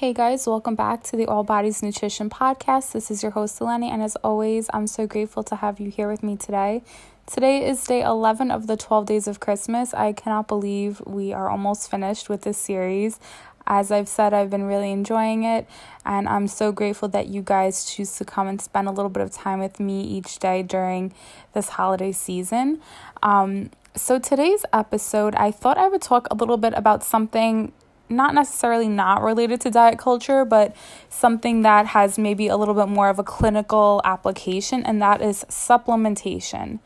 Hey guys, welcome back to the All Bodies Nutrition Podcast. This is your host, Eleni, and as always, I'm so grateful to have you here with me today. Today is day 11 of the 12 days of Christmas. I cannot believe we are almost finished with this series. As I've said, I've been really enjoying it, and I'm so grateful that you guys choose to come and spend a little bit of time with me each day during this holiday season. Um, so, today's episode, I thought I would talk a little bit about something not necessarily not related to diet culture, but something that has maybe a little bit more of a clinical application, and that is supplementation.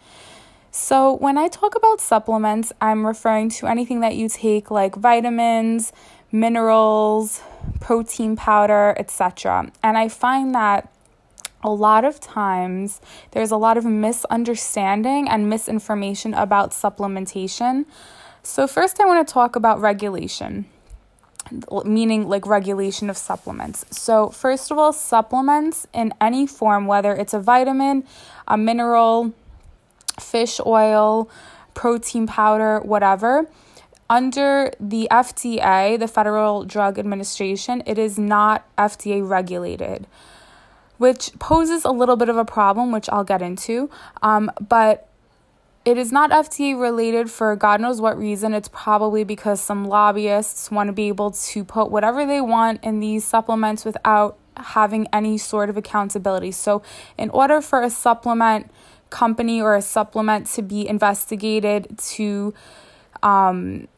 So, when I talk about supplements, I'm referring to anything that you take like vitamins, minerals, protein powder, etc. And I find that a lot of times there's a lot of misunderstanding and misinformation about supplementation. So, first, I want to talk about regulation meaning like regulation of supplements. So, first of all, supplements in any form, whether it's a vitamin, a mineral, fish oil, protein powder, whatever, under the FDA, the Federal Drug Administration, it is not FDA regulated, which poses a little bit of a problem, which I'll get into. Um, but it is not FDA related for God knows what reason. It's probably because some lobbyists want to be able to put whatever they want in these supplements without having any sort of accountability. So, in order for a supplement company or a supplement to be investigated to um,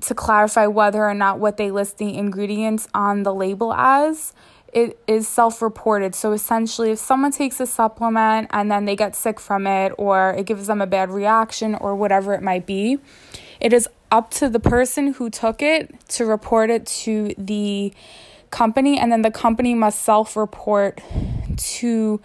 to clarify whether or not what they list the ingredients on the label as it is self reported. So essentially, if someone takes a supplement and then they get sick from it, or it gives them a bad reaction, or whatever it might be, it is up to the person who took it to report it to the company, and then the company must self report to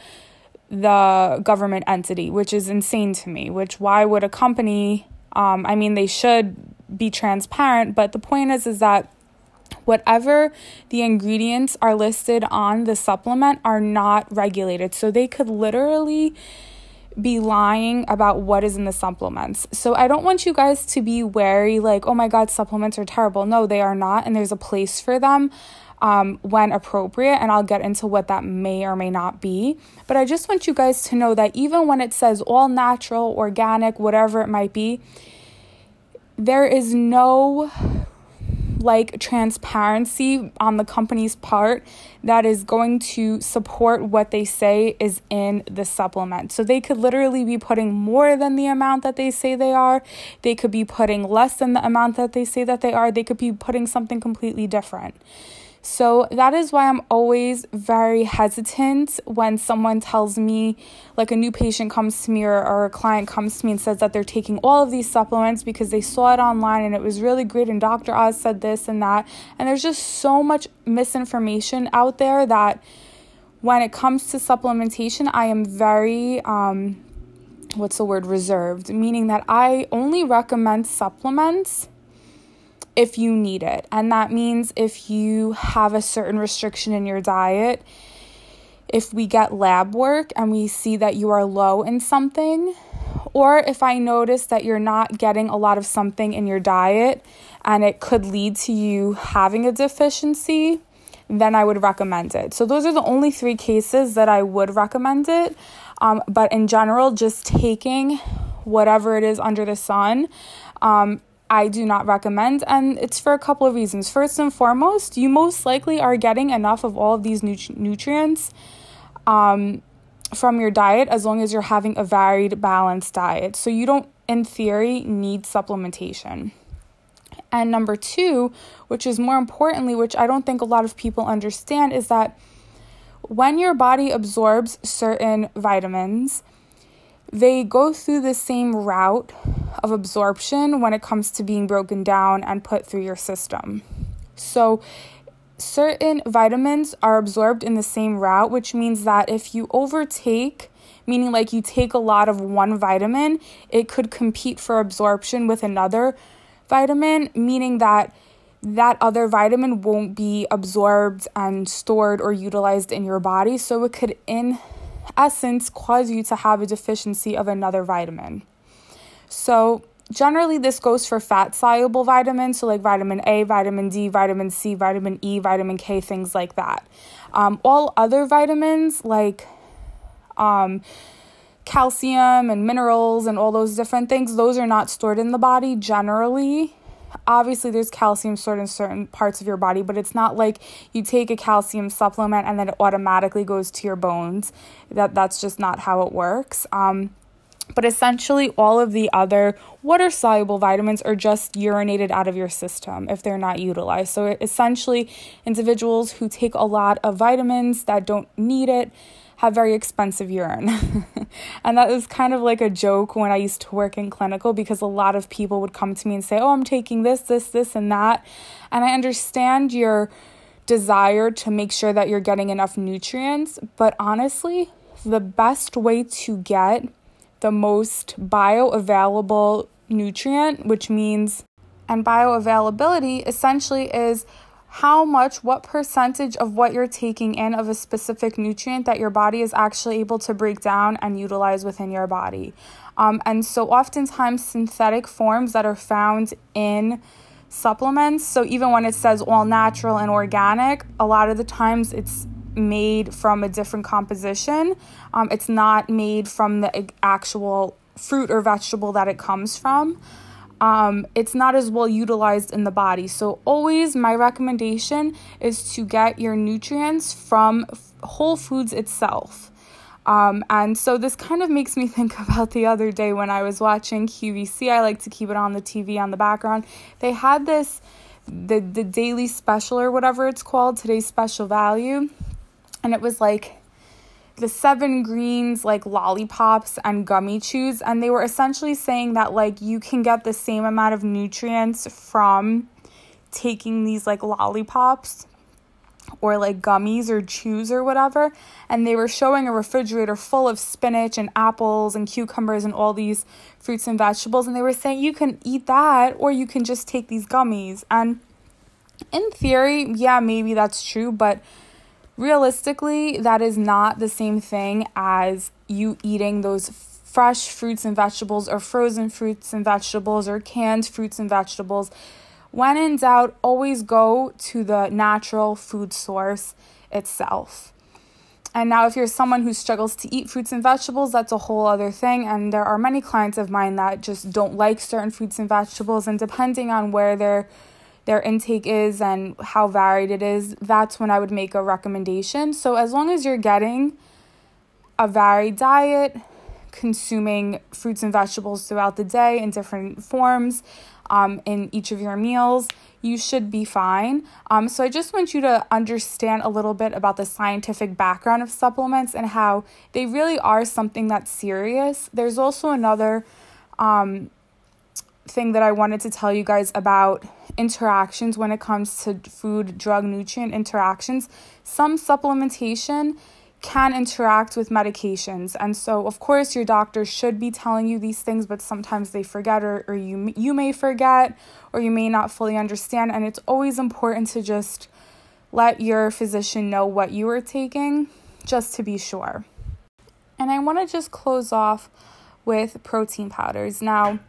the government entity, which is insane to me. Which, why would a company, um, I mean, they should be transparent, but the point is, is that whatever the ingredients are listed on the supplement are not regulated. So they could literally be lying about what is in the supplements. So I don't want you guys to be wary, like, oh my God, supplements are terrible. No, they are not. And there's a place for them um, when appropriate. And I'll get into what that may or may not be. But I just want you guys to know that even when it says all natural, organic, whatever it might be, there is no like transparency on the company's part that is going to support what they say is in the supplement. So they could literally be putting more than the amount that they say they are. They could be putting less than the amount that they say that they are. They could be putting something completely different. So that is why I'm always very hesitant when someone tells me, like a new patient comes to me or, or a client comes to me and says that they're taking all of these supplements because they saw it online and it was really great and Dr. Oz said this and that. And there's just so much misinformation out there that when it comes to supplementation, I am very, um, what's the word, reserved, meaning that I only recommend supplements if you need it. And that means if you have a certain restriction in your diet, if we get lab work and we see that you are low in something, or if I notice that you're not getting a lot of something in your diet and it could lead to you having a deficiency, then I would recommend it. So, those are the only three cases that I would recommend it. Um, but in general, just taking whatever it is under the sun um, I do not recommend, and it's for a couple of reasons. First and foremost, you most likely are getting enough of all of these nut- nutrients um, from your diet as long as you're having a varied, balanced diet. So you don't, in theory, need supplementation. And number two, which is more importantly, which I don't think a lot of people understand, is that when your body absorbs certain vitamins, they go through the same route of absorption when it comes to being broken down and put through your system. So, certain vitamins are absorbed in the same route, which means that if you overtake, meaning like you take a lot of one vitamin, it could compete for absorption with another vitamin, meaning that that other vitamin won't be absorbed and stored or utilized in your body. So it could, in essence, cause you to have a deficiency of another vitamin. So, generally this goes for fat soluble vitamins, so like vitamin A, vitamin D, vitamin C, vitamin E, vitamin K, things like that. Um, all other vitamins like um, calcium and minerals and all those different things, those are not stored in the body generally. Obviously, there's calcium stored in certain parts of your body, but it's not like you take a calcium supplement and then it automatically goes to your bones. That that's just not how it works. Um, but essentially, all of the other water soluble vitamins are just urinated out of your system if they're not utilized. So, essentially, individuals who take a lot of vitamins that don't need it have very expensive urine. and that was kind of like a joke when I used to work in clinical because a lot of people would come to me and say, Oh, I'm taking this, this, this, and that. And I understand your desire to make sure that you're getting enough nutrients, but honestly, the best way to get the most bioavailable nutrient, which means, and bioavailability essentially is how much, what percentage of what you're taking in of a specific nutrient that your body is actually able to break down and utilize within your body. Um, and so, oftentimes, synthetic forms that are found in supplements, so even when it says all natural and organic, a lot of the times it's made from a different composition. Um, it's not made from the actual fruit or vegetable that it comes from. Um, it's not as well utilized in the body. So, always my recommendation is to get your nutrients from whole foods itself. Um, and so this kind of makes me think about the other day when I was watching QVC. I like to keep it on the TV on the background. They had this the the daily special or whatever it's called, today's special value and it was like the seven greens like lollipops and gummy chews and they were essentially saying that like you can get the same amount of nutrients from taking these like lollipops or like gummies or chews or whatever. And they were showing a refrigerator full of spinach and apples and cucumbers and all these fruits and vegetables and they were saying you can eat that or you can just take these gummies. And in theory yeah maybe that's true but realistically, that is not the same thing as you eating those fresh fruits and vegetables or frozen fruits and vegetables or canned fruits and vegetables. When in doubt, always go to the natural food source itself. And now, if you're someone who struggles to eat fruits and vegetables, that's a whole other thing. And there are many clients of mine that just don't like certain fruits and vegetables. And depending on where they're their intake is and how varied it is, that's when I would make a recommendation. So, as long as you're getting a varied diet, consuming fruits and vegetables throughout the day in different forms um, in each of your meals, you should be fine. Um, so, I just want you to understand a little bit about the scientific background of supplements and how they really are something that's serious. There's also another. Um, thing that I wanted to tell you guys about interactions when it comes to food drug nutrient interactions. Some supplementation can interact with medications. And so of course your doctor should be telling you these things, but sometimes they forget or, or you you may forget or you may not fully understand and it's always important to just let your physician know what you are taking just to be sure. And I want to just close off with protein powders. Now,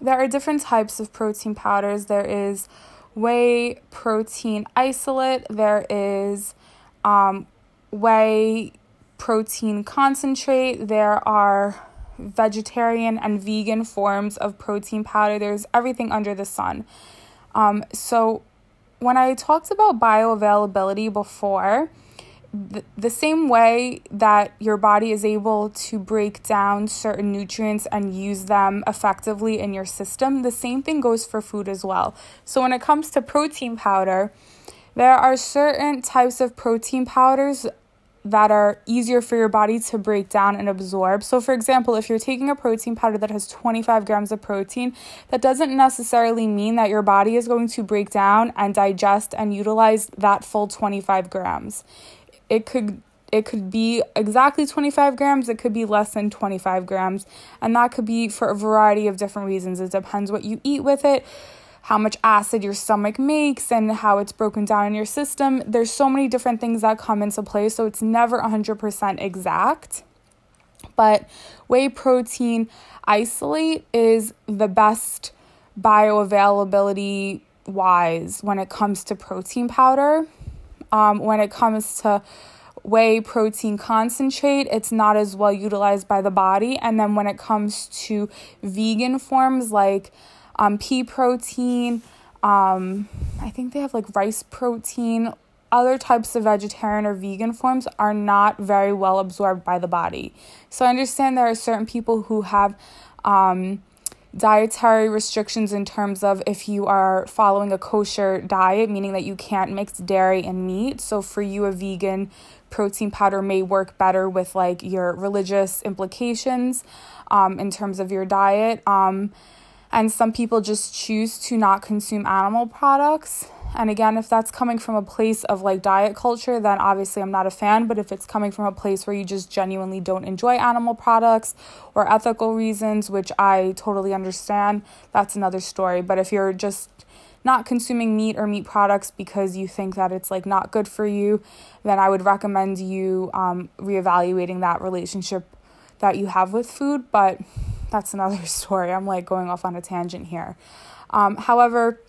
there are different types of protein powders. There is whey protein isolate, there is um, whey protein concentrate, there are vegetarian and vegan forms of protein powder. There's everything under the sun. Um, so, when I talked about bioavailability before, the, same way that your body is able to break down certain nutrients and use them effectively in your system, the same thing goes for food as well. So, when it comes to protein powder, there are certain types of protein powders that are easier for your body to break down and absorb. So, for example, if you're taking a protein powder that has 25 grams of protein, that doesn't necessarily mean that your body is going to break down and digest and utilize that full 25 grams it could it could be exactly 25 grams it could be less than 25 grams and that could be for a variety of different reasons. It depends what you eat with it how much acid your stomach makes and how it's broken down in your system. There's so many different things that come into play so it's never 100% exact. But whey protein isolate is the best bioavailability wise when it comes to protein powder. Um, when it comes to whey protein concentrate, it's not as well utilized by the body. And then when it comes to vegan forms like um, pea protein, um, I think they have like rice protein. Other types of vegetarian or vegan forms are not very well absorbed by the body. So I understand there are certain people who have um, dietary restrictions in terms of if you are following a kosher diet, meaning that you can't mix dairy and meat. So for you, a vegan protein powder may work better with like your religious implications um, in terms of your diet. Um, and some people just choose to not consume animal products. And again, if that's coming from a place of like diet culture, then obviously I'm not a fan. But if it's coming from a place where you just genuinely don't enjoy animal products or ethical reasons, which I totally understand, that's another story. But if you're just not consuming meat or meat products because you think that it's like not good for you, then I would recommend you um, reevaluating that relationship that you have with food. But that's another story. I'm like going off on a tangent here. Um, however,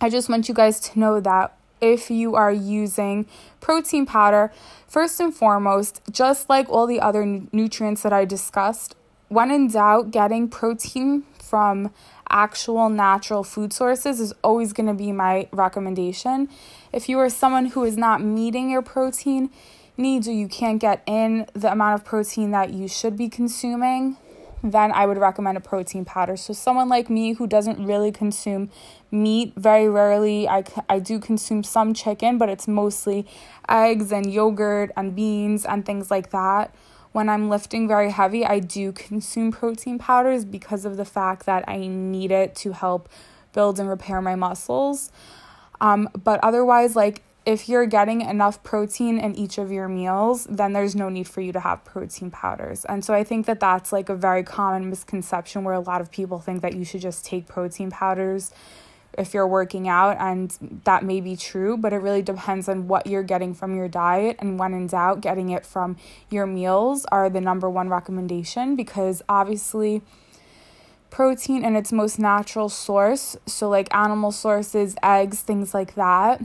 I just want you guys to know that if you are using protein powder, first and foremost, just like all the other n- nutrients that I discussed, when in doubt, getting protein from actual natural food sources is always going to be my recommendation. If you are someone who is not meeting your protein needs or you can't get in the amount of protein that you should be consuming, then I would recommend a protein powder. So, someone like me who doesn't really consume meat, very rarely, I, I do consume some chicken, but it's mostly eggs and yogurt and beans and things like that. When I'm lifting very heavy, I do consume protein powders because of the fact that I need it to help build and repair my muscles. Um, but otherwise, like if you're getting enough protein in each of your meals, then there's no need for you to have protein powders. And so I think that that's like a very common misconception where a lot of people think that you should just take protein powders if you're working out, and that may be true, but it really depends on what you're getting from your diet. And when in doubt, getting it from your meals are the number one recommendation because obviously protein in its most natural source, so like animal sources, eggs, things like that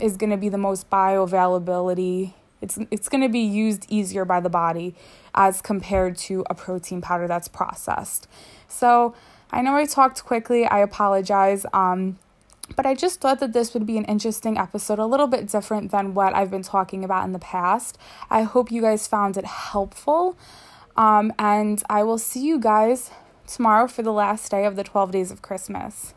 is going to be the most bioavailability. It's it's going to be used easier by the body as compared to a protein powder that's processed. So, I know I talked quickly. I apologize. Um but I just thought that this would be an interesting episode, a little bit different than what I've been talking about in the past. I hope you guys found it helpful. Um, and I will see you guys tomorrow for the last day of the 12 days of Christmas.